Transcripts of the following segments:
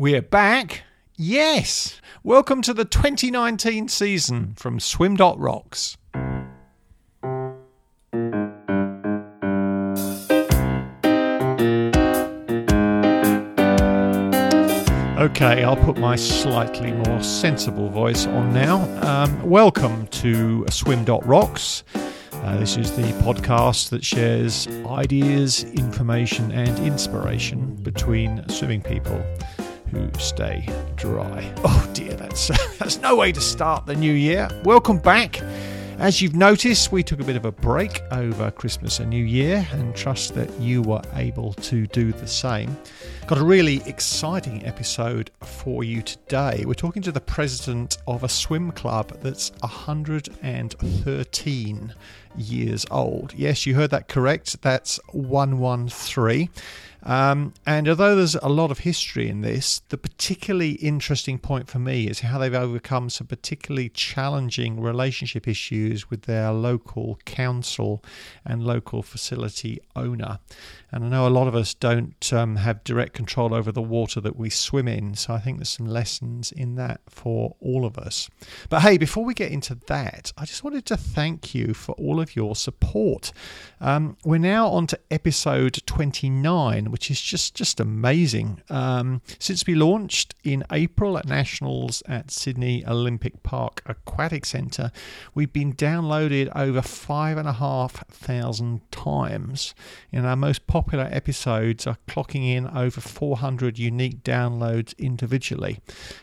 We're back. Yes. Welcome to the 2019 season from Swim Rocks. Okay, I'll put my slightly more sensible voice on now. Um, welcome to Swim Rocks. Uh, this is the podcast that shares ideas, information, and inspiration between swimming people who stay dry. Oh dear, that's that's no way to start the new year. Welcome back. As you've noticed, we took a bit of a break over Christmas and New Year and trust that you were able to do the same. Got a really exciting episode for you today. We're talking to the president of a swim club that's 113 years old. Yes, you heard that correct. That's 113. Um, and although there's a lot of history in this, the particularly interesting point for me is how they've overcome some particularly challenging relationship issues with their local council and local facility owner. And I know a lot of us don't um, have direct control over the water that we swim in, so I think there's some lessons in that for all of us. But hey, before we get into that, I just wanted to thank you for all of your support. Um, we're now on to episode 29, which is just, just amazing. Um, since we launched in April at Nationals at Sydney Olympic Park Aquatic Centre, we've been downloaded over five and a half thousand times and our most popular episodes are clocking in over 400 unique downloads individually.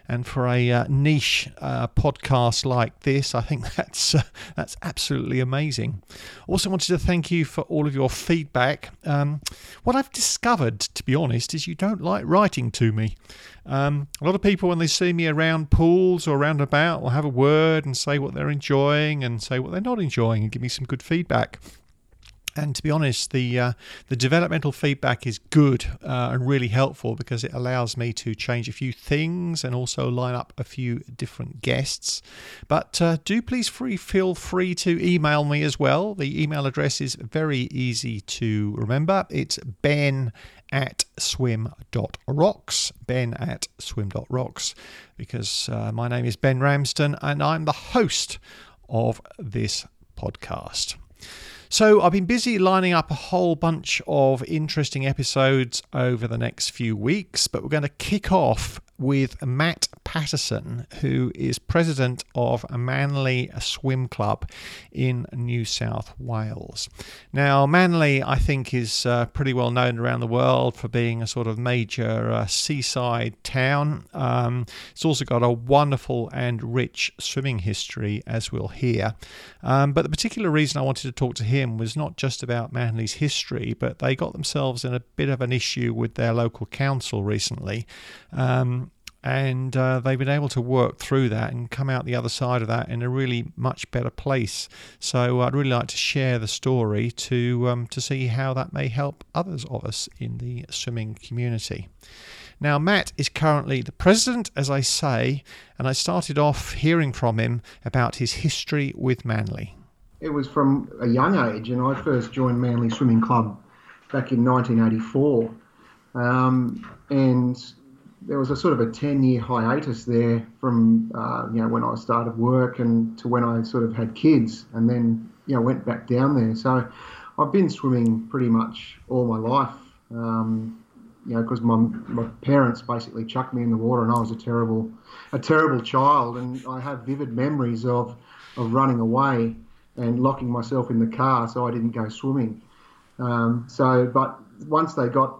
And for a uh, niche uh, podcast like this, I think that's uh, that's absolutely amazing. Also, wanted to thank you for all of your feedback. Um, what I've discovered, to be honest, is you don't like writing to me. Um, a lot of people, when they see me around pools or around about, will have a word and say what they're enjoying and say what they're not enjoying and give me some good feedback. And to be honest, the uh, the developmental feedback is good uh, and really helpful because it allows me to change a few things and also line up a few different guests. But uh, do please free feel free to email me as well. The email address is very easy to remember. It's ben at swim.rocks, ben at swim.rocks, because uh, my name is Ben Ramsden and I'm the host of this podcast. So I've been busy lining up a whole bunch of interesting episodes over the next few weeks, but we're going to kick off with Matt Paterson, who is president of Manly Swim Club in New South Wales. Now, Manly, I think, is uh, pretty well known around the world for being a sort of major uh, seaside town. Um, it's also got a wonderful and rich swimming history, as we'll hear. Um, but the particular reason I wanted to talk to him was not just about Manly's history, but they got themselves in a bit of an issue with their local council recently. Um, and uh, they've been able to work through that and come out the other side of that in a really much better place. So I'd really like to share the story to um, to see how that may help others of us in the swimming community. Now, Matt is currently the president, as I say, and I started off hearing from him about his history with Manly. It was from a young age, and I first joined Manly Swimming Club back in 1984. Um, and there was a sort of a 10 year hiatus there from uh, you know when I started work and to when I sort of had kids and then you know went back down there. So I've been swimming pretty much all my life um, you know because my, my parents basically chucked me in the water and I was a terrible a terrible child and I have vivid memories of of running away and locking myself in the car so I didn't go swimming. Um, so but once they got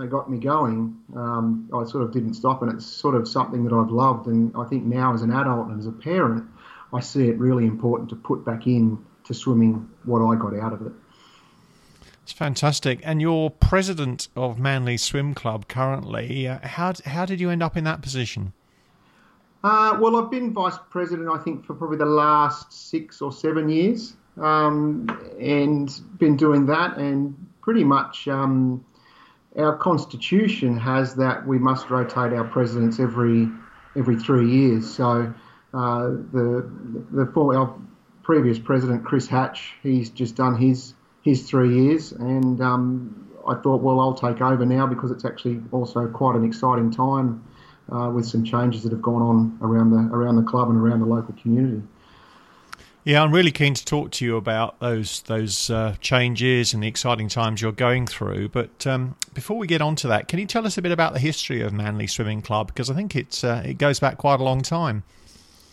they got me going, um, I sort of didn't stop, and it's sort of something that I've loved. And I think now, as an adult and as a parent, I see it really important to put back in to swimming what I got out of it. It's fantastic. And you're president of Manly Swim Club currently. Uh, how how did you end up in that position? Uh, well, I've been vice president, I think, for probably the last six or seven years, um, and been doing that, and pretty much. Um, our constitution has that we must rotate our presidents every every three years. So uh, the the former our previous president Chris Hatch, he's just done his his three years, and um, I thought, well, I'll take over now because it's actually also quite an exciting time uh, with some changes that have gone on around the around the club and around the local community. Yeah, I'm really keen to talk to you about those those uh, changes and the exciting times you're going through. But um, before we get on to that, can you tell us a bit about the history of Manly Swimming Club? Because I think it's uh, it goes back quite a long time.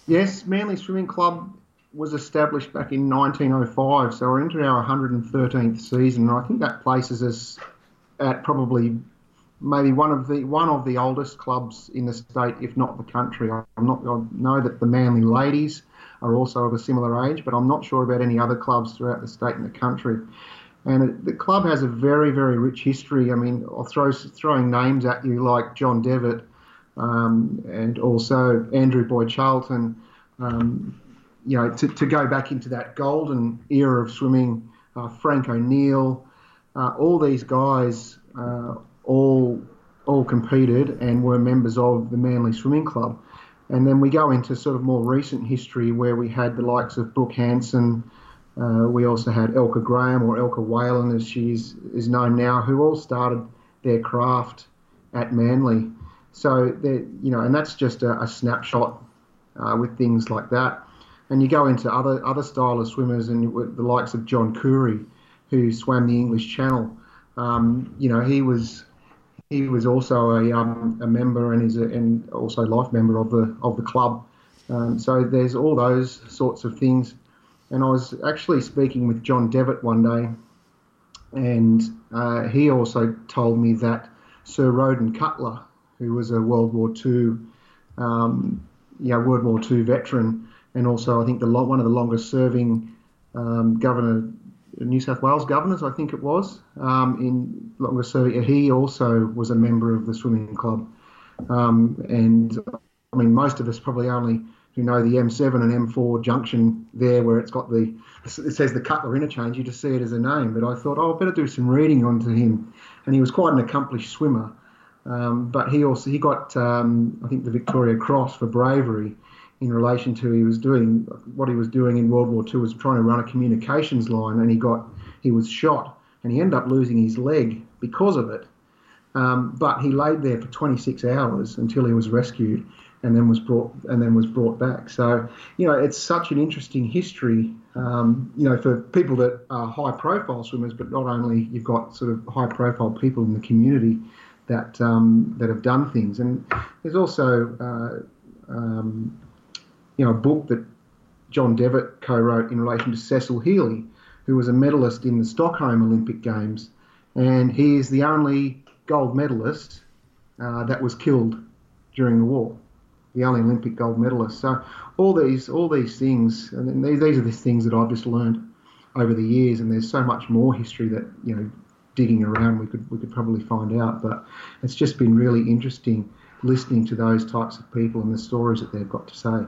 Yes, Manly Swimming Club was established back in 1905, so we're into our 113th season. And I think that places us at probably maybe one of the one of the oldest clubs in the state, if not the country. I'm not. I know that the Manly Ladies are also of a similar age, but I'm not sure about any other clubs throughout the state and the country. And the club has a very, very rich history. I mean, I'll throw throwing names at you like John Devitt um, and also Andrew Boy Charlton. Um, you know, to, to go back into that golden era of swimming, uh, Frank O'Neill, uh, all these guys uh, all all competed and were members of the Manly Swimming Club. And then we go into sort of more recent history where we had the likes of Brooke Hanson. Uh, we also had Elka Graham or Elka Whalan, as she is, is known now, who all started their craft at Manly. So, you know, and that's just a, a snapshot uh, with things like that. And you go into other other style of swimmers, and the likes of John Coorey, who swam the English Channel. Um, you know, he was he was also a, um, a member and is a, and also life member of the of the club. Um, so there's all those sorts of things. And I was actually speaking with John Devitt one day, and uh, he also told me that Sir Roden Cutler, who was a World War II, um, yeah, World War II veteran, and also I think the one of the longest serving um, governor New South Wales governors, I think it was, um, in longer serving. He also was a member of the swimming club, um, and I mean most of us probably only who know the M7 and M4 junction there, where it's got the it says the Cutler interchange. You just see it as a name, but I thought, oh, I better do some reading onto him, and he was quite an accomplished swimmer. Um, but he also he got um, I think the Victoria Cross for bravery in relation to he was doing what he was doing in World War II was trying to run a communications line, and he got he was shot, and he ended up losing his leg because of it. Um, but he laid there for 26 hours until he was rescued, and then was brought and then was brought back. So you know it's such an interesting history. Um, you know for people that are high-profile swimmers, but not only you've got sort of high-profile people in the community that um, that have done things, and there's also uh, um, you know, a book that John Devitt co-wrote in relation to Cecil Healy, who was a medalist in the Stockholm Olympic Games, and he is the only gold medalist uh, that was killed during the war, the only Olympic gold medalist. So all these all these things, and these, these are the things that I've just learned over the years, and there's so much more history that you know digging around we could we could probably find out, but it's just been really interesting listening to those types of people and the stories that they've got to say.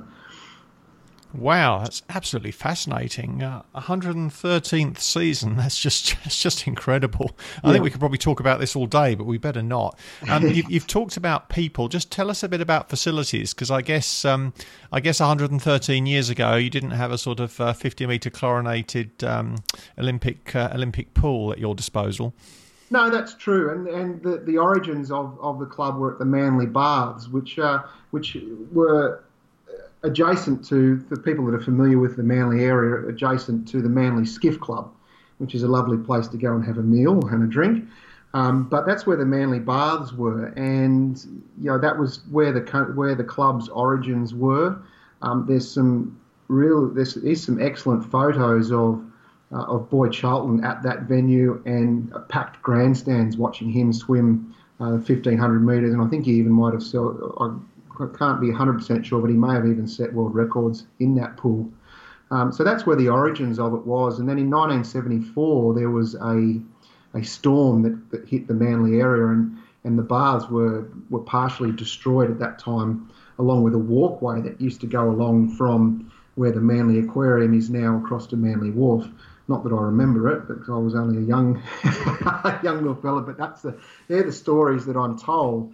Wow, that's absolutely fascinating. Uh, 113th season. That's just that's just incredible. I yeah. think we could probably talk about this all day, but we better not. Um, you've, you've, talked about people. Just tell us a bit about facilities, because I guess um, I guess 113 years ago you didn't have a sort of uh, 50 meter chlorinated um, Olympic uh, Olympic pool at your disposal. No, that's true, and and the, the origins of, of the club were at the Manly Baths, which uh, which were adjacent to the people that are familiar with the Manly area, adjacent to the Manly Skiff Club, which is a lovely place to go and have a meal and a drink. Um, but that's where the Manly Baths were, and you know that was where the where the club's origins were. Um, there's some real there's is some excellent photos of uh, of Boy Charlton at that venue and packed grandstands watching him swim uh, 1500 metres, and I think he even might have sold, can't be 100% sure, but he may have even set world records in that pool. Um, so that's where the origins of it was. And then in 1974, there was a a storm that, that hit the Manly area, and, and the baths were, were partially destroyed at that time, along with a walkway that used to go along from where the Manly Aquarium is now across to Manly Wharf. Not that I remember it, because I was only a young, young little fella. But that's the they're the stories that I'm told.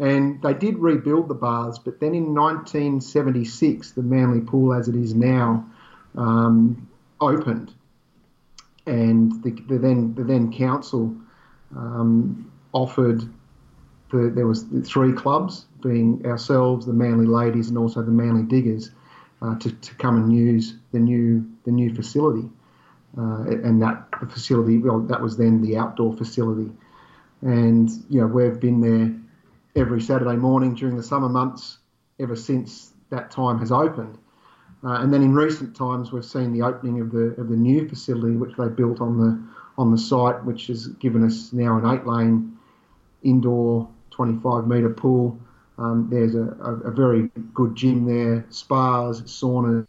And they did rebuild the baths, but then in 1976, the Manly Pool, as it is now, um, opened, and the, the, then the then council um, offered the, there was three clubs, being ourselves, the Manly Ladies, and also the Manly Diggers, uh, to, to come and use the new the new facility. Uh, and that facility, well, that was then the outdoor facility. And you know, we've been there every Saturday morning during the summer months ever since that time has opened. Uh, and then in recent times, we've seen the opening of the of the new facility, which they built on the on the site, which has given us now an eight-lane indoor 25 metre pool. Um, there's a, a, a, very good gym there, spas, saunas.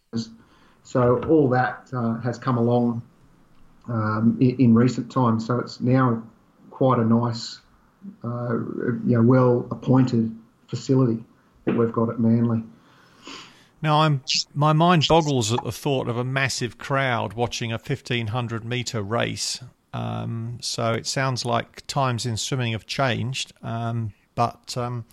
So all that uh, has come along um, in, in, recent times. So it's now quite a nice, uh, you know, well appointed facility that we've got at Manly. Now, I'm my mind boggles at the thought of a massive crowd watching a 1500 meter race. Um, so it sounds like times in swimming have changed, um, but um,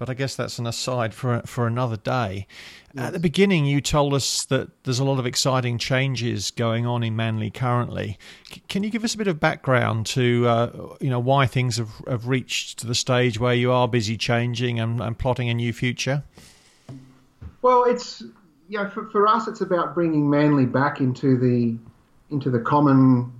but I guess that's an aside for for another day. Yes. At the beginning, you told us that there's a lot of exciting changes going on in Manly currently. C- can you give us a bit of background to uh, you know why things have, have reached to the stage where you are busy changing and, and plotting a new future? Well, it's you know for, for us, it's about bringing Manly back into the into the common.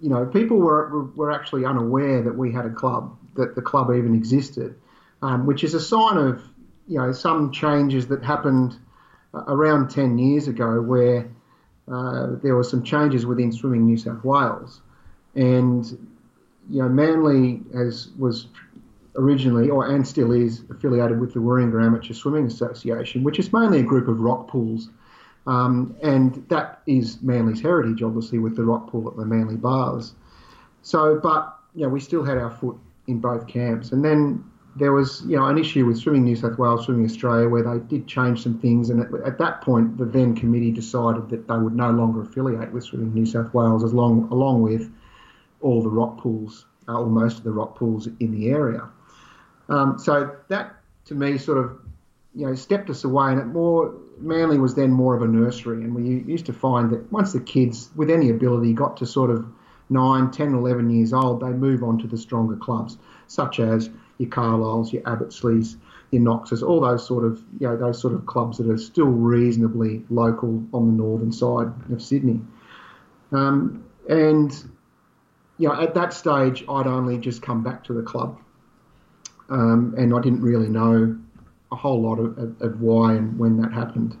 You know, people were were actually unaware that we had a club, that the club even existed um, which is a sign of you know some changes that happened around 10 years ago where uh, there were some changes within Swimming New South Wales. And, you know, Manly as was originally, or and still is, affiliated with the Warringah Amateur Swimming Association, which is mainly a group of rock pools. Um, and that is Manly's heritage, obviously, with the rock pool at the Manly Baths. So, but, you know, we still had our foot in both camps. And then there was you know an issue with Swimming New South Wales, Swimming Australia, where they did change some things, and at, at, that point, the then committee decided that they would no longer affiliate with Swimming New South Wales, as long along with all the rock pools, uh, or most of the rock pools in the area. Um, so that, to me, sort of you know stepped us away, and it more Manly was then more of a nursery, and we used to find that once the kids with any ability got to sort of 9, 10, 11 years old, they move on to the stronger clubs, such as your Carliles, your Abbotsleighs, your Knoxes, all those sort of you know those sort of clubs that are still reasonably local on the northern side of Sydney. Um, and you know, at that stage, I'd only just come back to the club, um, and I didn't really know a whole lot of, of, of, why and when that happened.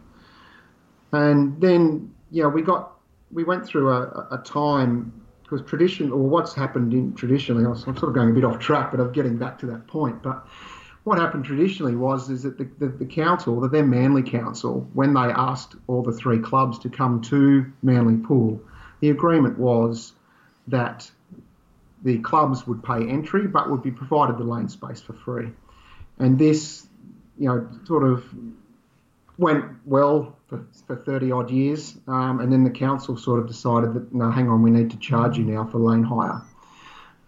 And then, know, we got we went through a, a time because tradition, or what's happened in traditionally, I'm sort of going a bit off track, but I'm getting back to that point. But what happened traditionally was is that the, the, the, council, the then Manly Council, when they asked all the three clubs to come to Manly Pool, the agreement was that the clubs would pay entry, but would be provided the lane space for free. And this, you know, sort of went well for, for 30 odd years. Um, and then the council sort of decided that, no, hang on, we need to charge you now for lane hire.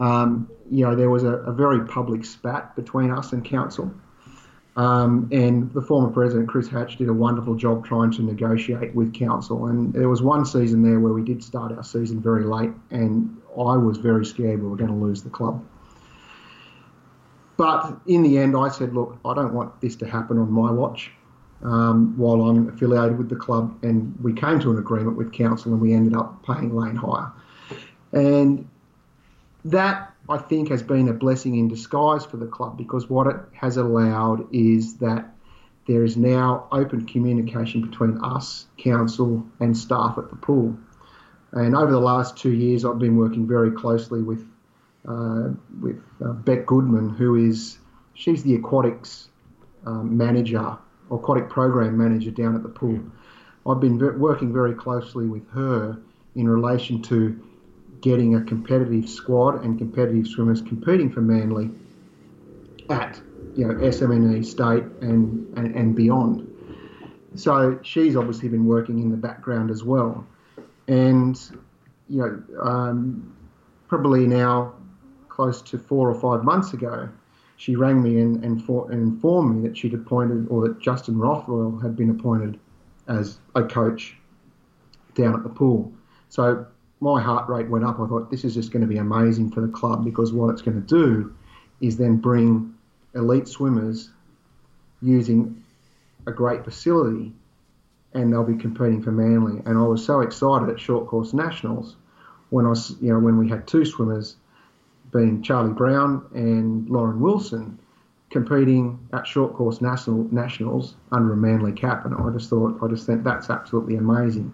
Um, you know, there was a, a, very public spat between us and council. Um, and the former president, Chris Hatch, did a wonderful job trying to negotiate with council. And there was one season there where we did start our season very late, and I was very scared we were going to lose the club. But in the end, I said, look, I don't want this to happen on my watch um, while I'm affiliated with the club, and we came to an agreement with council, and we ended up paying lane hire. And that I think has been a blessing in disguise for the club because what it has allowed is that there is now open communication between us, council, and staff at the pool. And over the last two years, I've been working very closely with uh, with uh, Beck Goodman, who is she's the aquatics um, manager aquatic program manager down at the pool. I've been working very closely with her in relation to getting a competitive squad and competitive swimmers competing for Manly at you know SMNE state and, and, and beyond. So she's obviously been working in the background as well, and you know um, probably now close to four or five months ago, she rang me and, and, for, and, informed me that she'd appointed, or that Justin Rothwell had been appointed as a coach down at the pool. So my heart rate went up. I thought this is just going to be amazing for the club because what it's going to do is then bring elite swimmers using a great facility and they'll be competing for Manly. And I was so excited at short course nationals when I, you know, when we had two swimmers, being Charlie Brown and Lauren Wilson, competing at short course national nationals under a Manly cap, and I just thought, I just think that's absolutely amazing.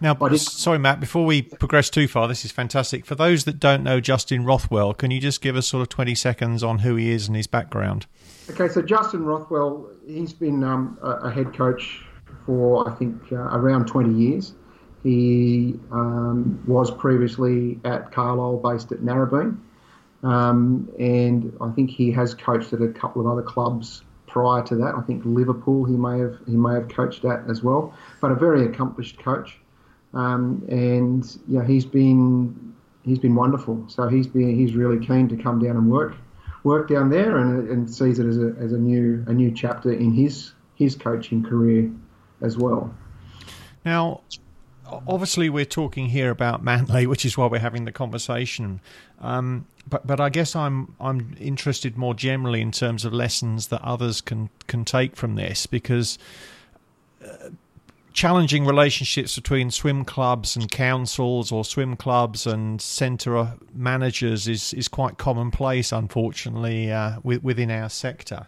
Now, sorry, Matt, before we progress too far, this is fantastic. For those that don't know Justin Rothwell, can you just give us sort of 20 seconds on who he is and his background? Okay, so Justin Rothwell, he's been um, a, head coach for, I think, uh, around 20 years. He um, was previously at Carlile, based at Narrabeen. Um, and I think he has coached at a couple of other clubs prior to that. I think Liverpool he may have he may have coached at as well. But a very accomplished coach, um, and yeah, he's been he's been wonderful. So he's been he's really keen to come down and work work down there, and, and sees it as a, as a new a new chapter in his his coaching career as well. Now, obviously, we're talking here about Manly, which is why we're having the conversation. Um, but but I guess I'm I'm interested more generally in terms of lessons that others can can take from this because. Uh, challenging relationships between swim clubs and councils or swim clubs and centre managers is, is quite commonplace, unfortunately, uh, within our sector.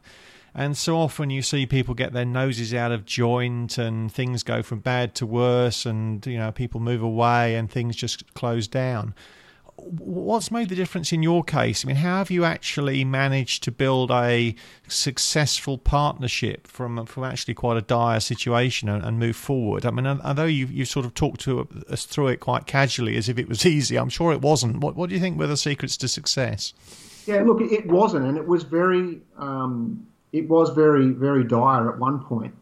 And so often you see people get their noses out of joint and things go from bad to worse and, you know, people move away and things just close down what's made the difference in your case? I mean, how have you actually managed to build a successful partnership from from actually quite a dire situation and, and move forward? I mean, although you you sort of talked to us through it quite casually as if it was easy, I'm sure it wasn't. What what do you think were the secrets to success? Yeah, look, it wasn't, and it was very um, it was very very dire at one point.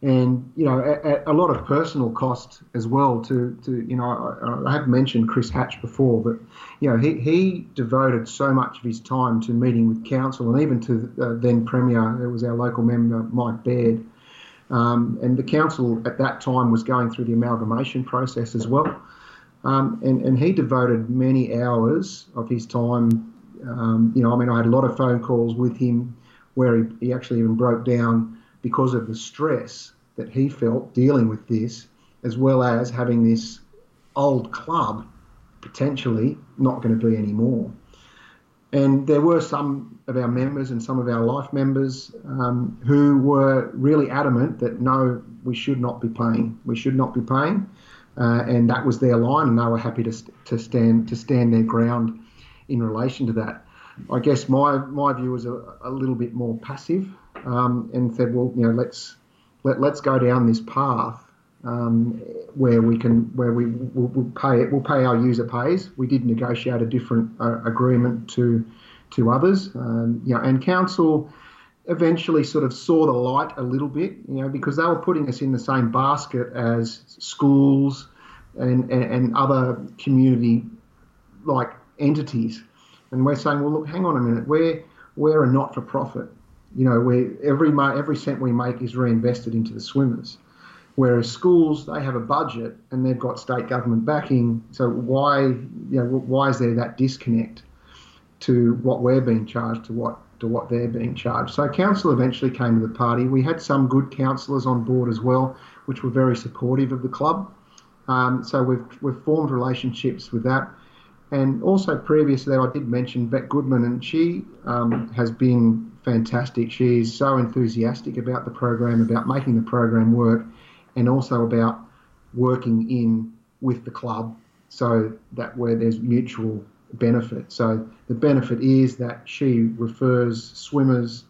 And you know at, at, a lot of personal cost as well to to you know I, I, have mentioned Chris Hatch before but you know he, he devoted so much of his time to meeting with council and even to the, uh, then premier it was our local member Mike Baird. Um, and the council at that time was going through the amalgamation process as well. Um, and, and he devoted many hours of his time um, you know I mean I had a lot of phone calls with him where he, he actually even broke down because of the stress that he felt dealing with this, as well as having this old club potentially not going to be anymore. And there were some of our members and some of our life members um, who were really adamant that no, we should not be paying. We should not be paying, uh, and that was their line, and they were happy to, to stand to stand their ground in relation to that. I guess my my view was a, a little bit more passive um, and said, well, you know, let's let, let's go down this path um, where we can where we will we'll pay it. We'll pay our user pays. We did negotiate a different uh, agreement to to others, um, you know, and council eventually sort of saw the light a little bit, you know, because they were putting us in the same basket as schools and, and, and other community like entities. And we're saying, well, look, hang on a minute, we're, we're a not for profit you know, where every every cent we make is reinvested into the swimmers. Whereas schools, they have a budget and they've got state government backing. So why, you know, why is there that disconnect to what we're being charged to what to what they're being charged? So council eventually came to the party. We had some good councillors on board as well, which were very supportive of the club. Um, so we've we've formed relationships with that. And also previously, I did mention Beck Goodman, and she um, has been fantastic. She's so enthusiastic about the program, about making the program work, and also about working in with the club so that where there's mutual benefit. So the benefit is that she refers swimmers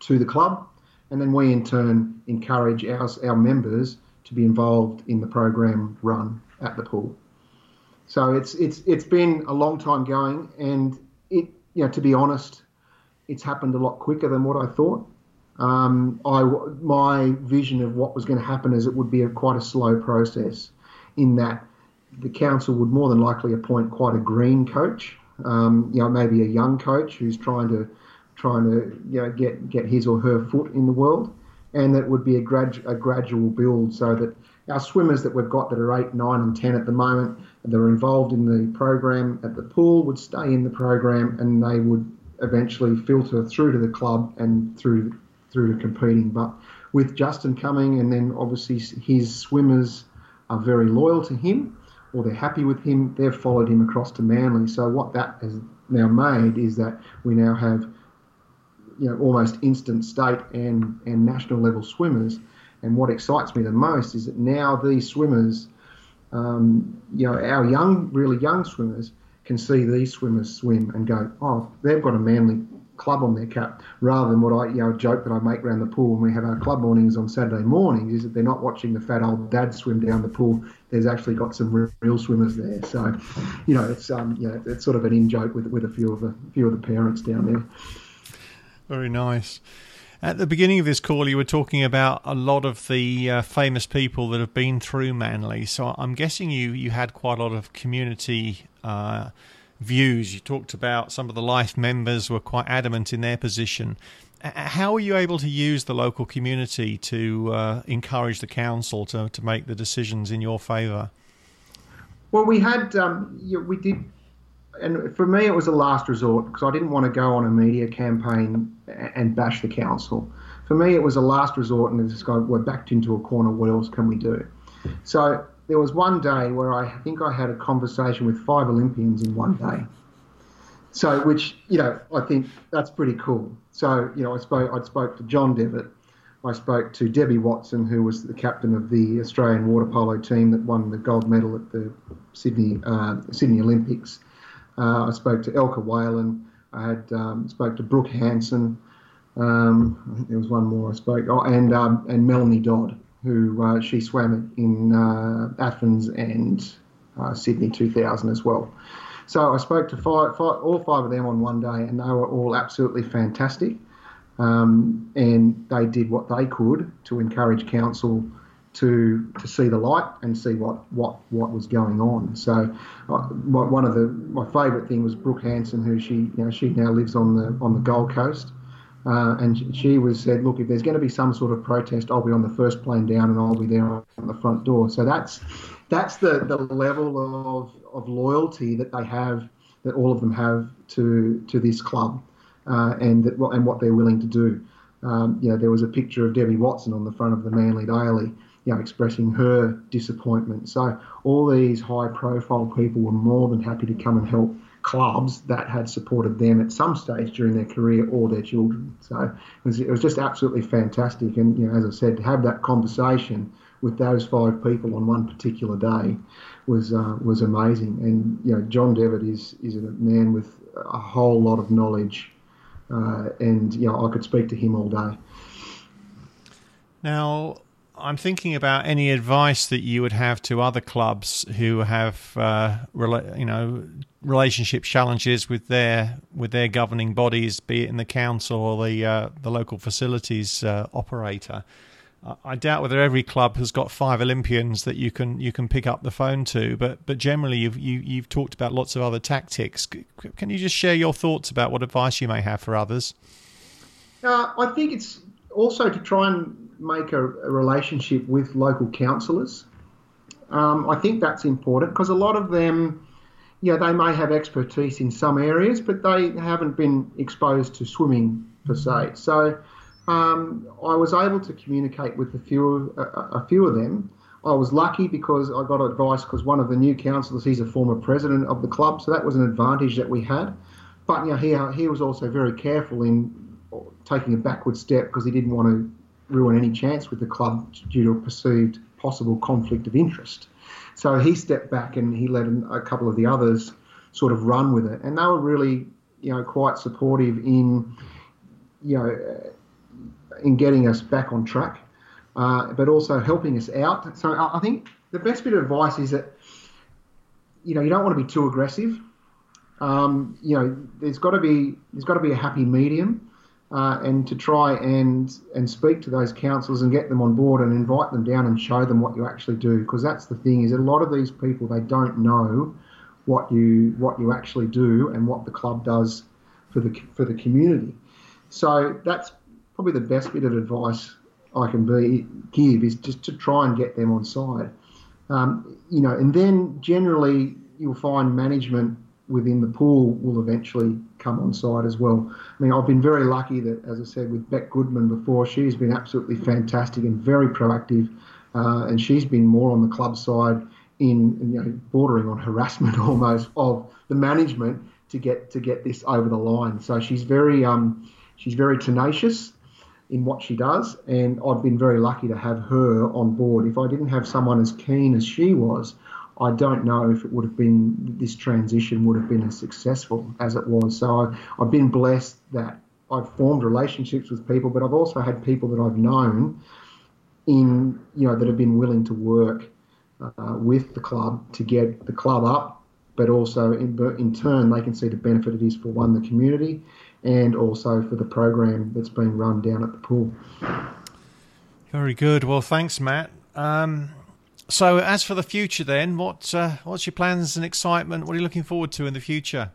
to the club, and then we in turn encourage our, our members to be involved in the program run at the pool. So it's it's it's been a long time going, and it you know to be honest, it's happened a lot quicker than what I thought. Um, I my vision of what was going to happen is it would be a, quite a slow process, in that the council would more than likely appoint quite a green coach, um, you know maybe a young coach who's trying to trying to you know get get his or her foot in the world, and that would be a, grad, a gradual build so that our swimmers that we've got that are eight, nine, and ten at the moment that are involved in the program at the pool would stay in the program and they would eventually filter through to the club and through through to competing. But with Justin coming, and then obviously his swimmers are very loyal to him, or they're happy with him. They've followed him across to Manly. So what that has now made is that we now have, you know, almost instant state and and national level swimmers. And what excites me the most is that now these swimmers, um, you know, our young, really young swimmers can see these swimmers swim and go, oh, they've got a Manly club on their cap rather than what I, you know, joke that I make around the pool when we have our club mornings on Saturday mornings is that they're not watching the fat old dad swim down the pool. There's actually got some real swimmers there. So, you know, it's um, you know, it's sort of an in joke with with a few of the few of the parents down there. Very nice. At the beginning of this call, you were talking about a lot of the uh, famous people that have been through Manly. So I'm guessing you you had quite a lot of community. Uh, views. You talked about some of the life members were quite adamant in their position. How are you able to use the local community to uh, encourage the council to, to make the decisions in your favour? Well, we had, um, we did, and for me it was a last resort because I didn't want to go on a media campaign and bash the council. For me, it was a last resort, and this guy, we're backed into a corner. What else can we do? So there was one day where I think I had a conversation with five Olympians in one day. So, which you know, I think that's pretty cool. So, you know, I spoke, I spoke to John Devitt, I spoke to Debbie Watson, who was the captain of the Australian water polo team that won the gold medal at the Sydney uh, Sydney Olympics. Uh, I spoke to Elka Whalan. I had um, spoke to Brooke Hanson. Um, I think there was one more I spoke. Oh, and um, and Melanie Dodd who uh, she swam in uh, Athens and uh, Sydney 2000 as well. So I spoke to five, five, all five of them on one day, and they were all absolutely fantastic. Um, and they did what they could to encourage council to to see the light and see what what what was going on. So uh, one of the my favourite thing was Brooke Hanson, who she you know she now lives on the on the Gold Coast. Uh, and she was said, look, if there's going to be some sort of protest, I'll be on the first plane down and I'll be there on the front door. So that's that's the, the level of, of loyalty that they have, that all of them have to to this club, uh, and that and what they're willing to do. Um, you know, there was a picture of Debbie Watson on the front of the Manly Daily, you know, expressing her disappointment. So all these high-profile people were more than happy to come and help clubs that had supported them at some stage during their career or their children. So it was, it was just absolutely fantastic. And, you know, as I said, to have that conversation with those five people on one particular day was uh, was amazing. And you know, John Devitt is is a man with a whole lot of knowledge, uh, and you know, I could speak to him all day. Now, I'm thinking about any advice that you would have to other clubs who have, uh, you know, relationship challenges with their with their governing bodies, be it in the council or the uh, the local facilities uh, operator. I doubt whether every club has got five Olympians that you can you can pick up the phone to, but but generally you've you, have you have talked about lots of other tactics. Can you just share your thoughts about what advice you may have for others? Uh, I think it's also to try and make a, a relationship with local councillors. Um, I think that's important because a lot of them, yeah, they may have expertise in some areas, but they haven't been exposed to swimming per se. So um, I was able to communicate with a few, a, a few of them. I was lucky because I got advice because one of the new councillors, he's a former president of the club, so that was an advantage that we had. But you know, he, he was also very careful in taking a backward step because he didn't want to ruin any chance with the club due to a perceived possible conflict of interest. So he stepped back and he let a couple of the others sort of run with it, and they were really, you know, quite supportive in, you know, in getting us back on track, uh, but also helping us out. So I think the best bit of advice is that, you know, you don't want to be too aggressive. Um, you know, there's got to be there's got to be a happy medium uh, and to try and and speak to those councils and get them on board and invite them down and show them what you actually do. Because that's the thing is a lot of these people they don't know what you what you actually do and what the club does for the for the community. So that's probably the best bit of advice I can be give is just to try and get them on side. Um, you know and then generally you'll find management within the pool will eventually come on side as well. I mean, I've been very lucky that, as I said, with Beck Goodman before, she's been absolutely fantastic and very proactive, uh, and she's been more on the club side in you know bordering on harassment almost of the management to get to get this over the line. So she's very um, she's very tenacious in what she does, and I've been very lucky to have her on board. If I didn't have someone as keen as she was, I don't know if it would have been this transition would have been as successful as it was. So I, I've been blessed that I've formed relationships with people, but I've also had people that I've known in you know that have been willing to work uh, with the club to get the club up, but also in, in turn they can see the benefit it is for one the community and also for the program that's being run down at the pool. Very good. Well, thanks, Matt. Um, so, as for the future, then, what uh, what's your plans and excitement? What are you looking forward to in the future?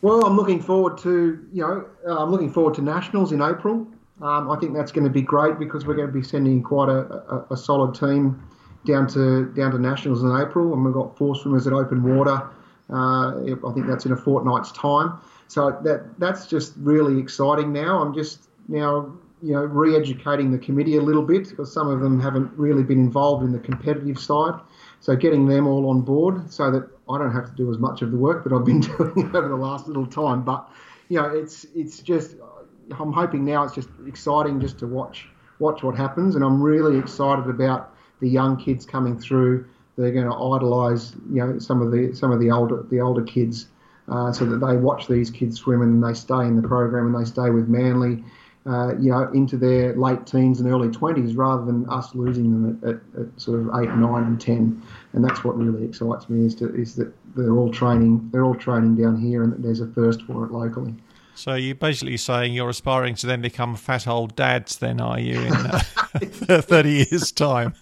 Well, I'm looking forward to you know uh, I'm looking forward to nationals in April. Um, I think that's going to be great because we're going to be sending quite a, a, a, solid team down to down to nationals in April, and we've got four swimmers at open water. Uh, I think that's in a fortnight's time. So that that's just really exciting. Now I'm just now you know, re-educating the committee a little bit because some of them haven't really been involved in the competitive side. So getting them all on board so that I don't have to do as much of the work that I've been doing over the last little time. But you know, it's it's just I'm hoping now it's just exciting just to watch watch what happens, and I'm really excited about the young kids coming through. They're going to idolise you know some of the some of the older the older kids. Uh, so that they watch these kids swim and they stay in the program and they stay with Manly uh, you know, into their late teens and early 20s rather than us losing them at, at, at, sort of 8, 9 and 10. And that's what really excites me is, to, is that they're all training, they're all training down here and that there's a thirst for it locally. So you're basically saying you're aspiring to then become fat old dads then, are you, in uh, 30 years' time?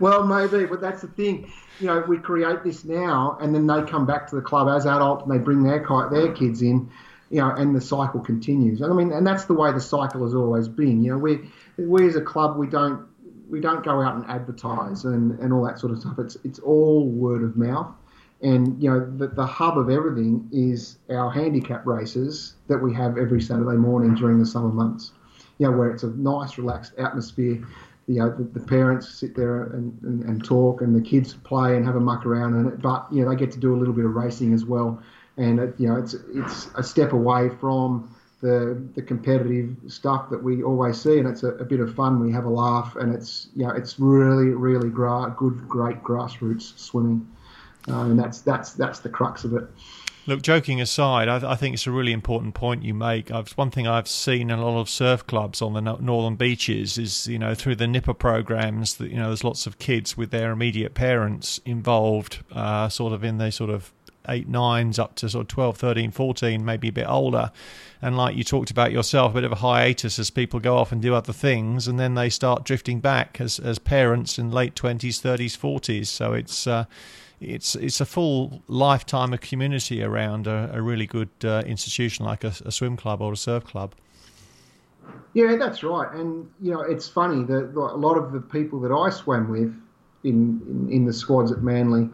well, maybe, but that's the thing. You know, we create this now, and then they come back to the club as adults, and they bring their their kids in, you know, and the cycle continues. And I mean, and that's the way the cycle has always been. You know, we we as a club we don't we don't go out and advertise and, and all that sort of stuff. It's it's all word of mouth. And you know, the, the hub of everything is our handicap races that we have every Saturday morning during the summer months. You know, where it's a nice, relaxed atmosphere. You know, the, the parents sit there and, and, and talk, and the kids play and have a muck around it. But you know, they get to do a little bit of racing as well and it, you know it's it's a step away from the the competitive stuff that we always see, and it's a, a bit of fun. We have a laugh, and it's you know it's really really gra- good, great grassroots swimming, uh, and that's that's that's the crux of it. Look, joking aside, I, I, think it's a really important point you make. I've, one thing I've seen in a lot of surf clubs on the northern beaches is, you know, through the Nipper programs, that you know, there's lots of kids with their immediate parents involved, uh, sort of in the sort of eight nines up to sort of 12, 13, 14, maybe a bit older. And like you talked about yourself, a bit of a hiatus as people go off and do other things, and then they start drifting back as as parents in late 20s, 30s, 40s. So it's uh, it's it's a full lifetime of community around a, a really good uh, institution like a, a swim club or a surf club. Yeah, that's right. And you know, it's funny that a lot of the people that I swam with in in, in the squads at Manly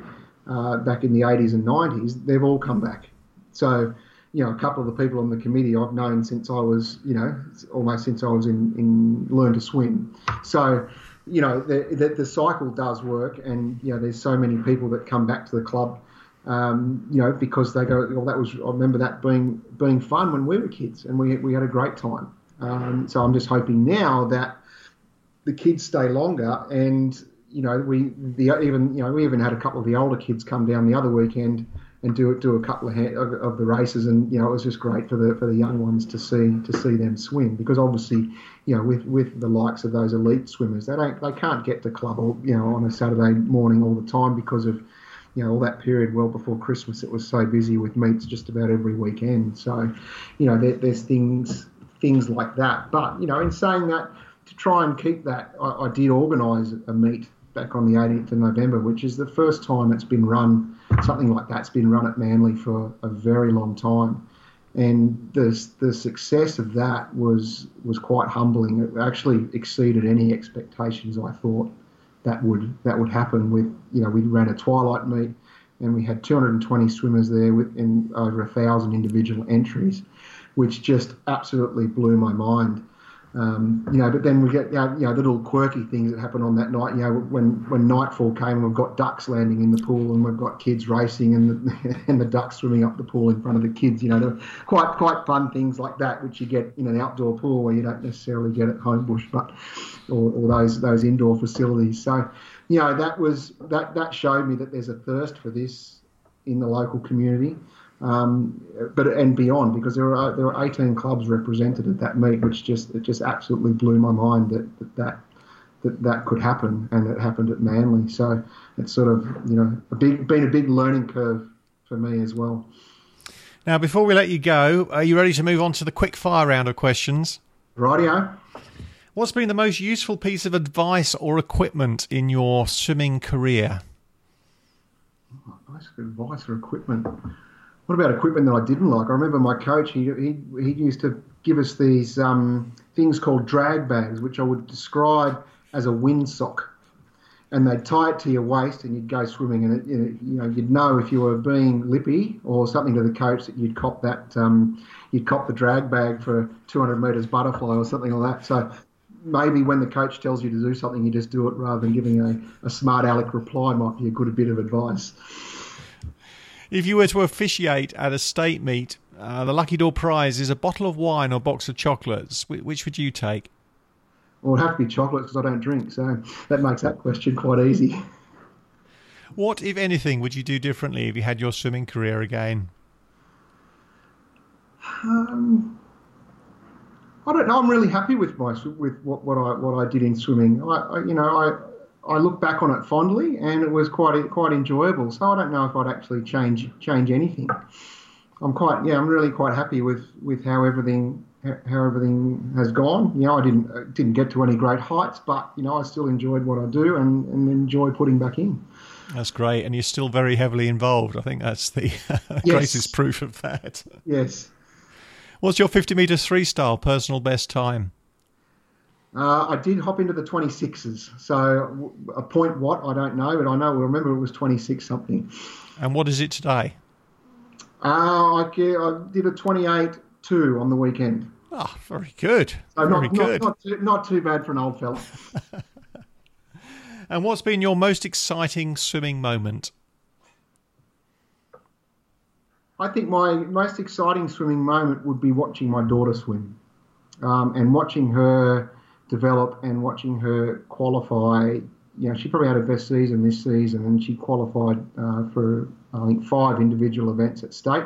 uh, back in the 80s and 90s, they've all come back. So, you know, a couple of the people on the committee I've known since I was, you know, almost since I was in, in Learn to Swim. So, you know, the, the, the cycle does work, and, you know, there's so many people that come back to the club. Um, you know, because they go, well, that was, I remember that being being fun when we were kids and we, we had a great time. Um, so I'm just hoping now that the kids stay longer and you know, we the even you know we even had a couple of the older kids come down the other weekend and do do a couple of, of, the races, and you know it was just great for the for the young ones to see to see them swim. Because obviously you know with with the likes of those elite swimmers they don't they can't get to club all, you know on a Saturday morning all the time because of you know all that period well before Christmas. It was so busy with meets just about every weekend. So you know there, there's things things like that. But you know in saying that to try and keep that I, I did organise a meet back on the 18th of November, which is the first time it's been run, something like that's been run at Manly for a very long time. And the, the success of that was was quite humbling. It actually exceeded any expectations I thought that would that would happen. With you know we ran a twilight meet, and we had 220 swimmers there with in over a thousand individual entries, which just absolutely blew my mind. Um, you know, but then we get you know, little quirky things that happen on that night. You know, when when nightfall came, we've got ducks landing in the pool, and we've got kids racing, and the, and the ducks swimming up the pool in front of the kids. You know, quite quite fun things like that, which you get in an outdoor pool where you don't necessarily get at Homebush, but or, or those those indoor facilities. So, you know, that was that that showed me that there's a thirst for this in the local community um, but and beyond because there were there were 18 clubs represented at that meet, which just it just absolutely blew my mind that that that, that, that could happen, and it happened at Manly. So it's sort of you know a big been a big learning curve for me as well. Now, before we let you go, are you ready to move on to the quick fire round of questions? Rightio. What's been the most useful piece of advice or equipment in your swimming career? Advice or equipment. What about equipment that I didn't like? I remember my coach, he, he, he used to give us these um, things called drag bags, which I would describe as a windsock. And they'd tie it to your waist and you'd go swimming. And, it, you know, you'd know if you were being lippy or something to the coach that you'd cop that, um, you'd cop the drag bag for 200 metres butterfly or something like that. So maybe when the coach tells you to do something, you just do it rather than giving a, a smart aleck reply might be a good bit of advice. If you were to officiate at a state meet, uh, the lucky door prize is a bottle of wine or box of chocolates. Which would you take? Well, it'd have to be chocolates because I don't drink, so that makes that question quite easy. What, if anything, would you do differently if you had your swimming career again? Um, I don't know. I'm really happy with my with what, what I what I did in swimming. I, I you know I I look back on it fondly, and it was quite quite enjoyable. So I don't know if I'd actually change change anything. I'm quite yeah, I'm really quite happy with, with how everything how everything has gone. You know, I didn't uh, didn't get to any great heights, but you know, I still enjoyed what I do and, and enjoy putting back in. That's great, and you're still very heavily involved. I think that's the yes. greatest proof of that. Yes. What's your 50 meters freestyle personal best time? Uh, I did hop into the 26s. So a point what, I don't know, but I know, we remember it was 26 something. And what is it today? Uh, I, I did a 28 2 on the weekend. Oh, very good. So very not, good. Not, not, too, not too bad for an old fella. and what's been your most exciting swimming moment? I think my most exciting swimming moment would be watching my daughter swim um, and watching her develop and watching her qualify. You know, she probably had her best season this season, and she qualified uh, for I think five individual events at state,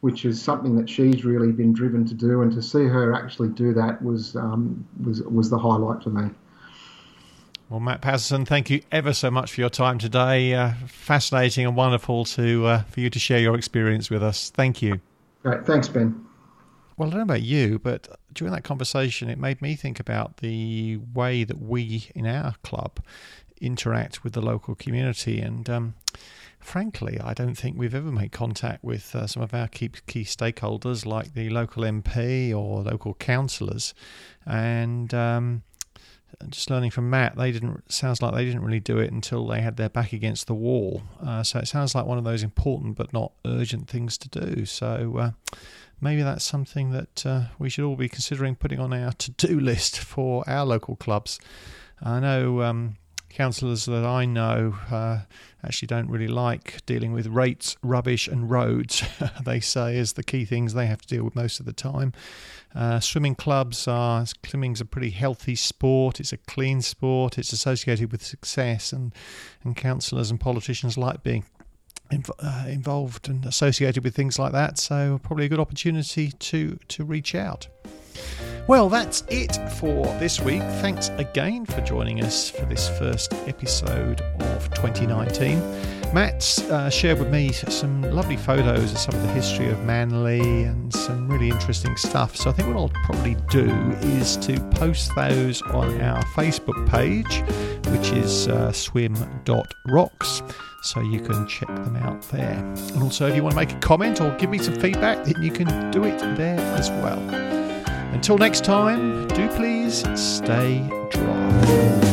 which is something that she's really been driven to do. And to see her actually do that was um, was was the highlight for me. Well, Matt Paterson, thank you ever so much for your time today. Uh, fascinating and wonderful to uh, for you to share your experience with us. Thank you. Great, thanks, Ben. Well, I don't know about you, but during that conversation, it made me think about the way that we in our club interact with the local community. And um, frankly, I don't think we've ever made contact with uh, some of our key, key stakeholders like the local MP or local councillors. And um, just learning from Matt, they didn't. Sounds like they didn't really do it until they had their back against the wall. Uh, so it sounds like one of those important but not urgent things to do. So uh, maybe that's something that uh, we should all be considering putting on our to do list for our local clubs. I know um, councillors that I know uh, actually don't really like dealing with rates, rubbish, and roads. they say is the key things they have to deal with most of the time. Uh, swimming clubs are swimming's a pretty healthy sport. It's a clean sport. It's associated with success, and and councillors and politicians like being uh, involved and associated with things like that. So probably a good opportunity to to reach out. Well, that's it for this week. Thanks again for joining us for this first episode of 2019. Matt uh, shared with me some lovely photos of some of the history of Manly and some really interesting stuff. So I think what I'll probably do is to post those on our Facebook page, which is uh, swim.rocks so you can check them out there. And also, if you want to make a comment or give me some feedback, then you can do it there as well. Until next time, do please stay dry.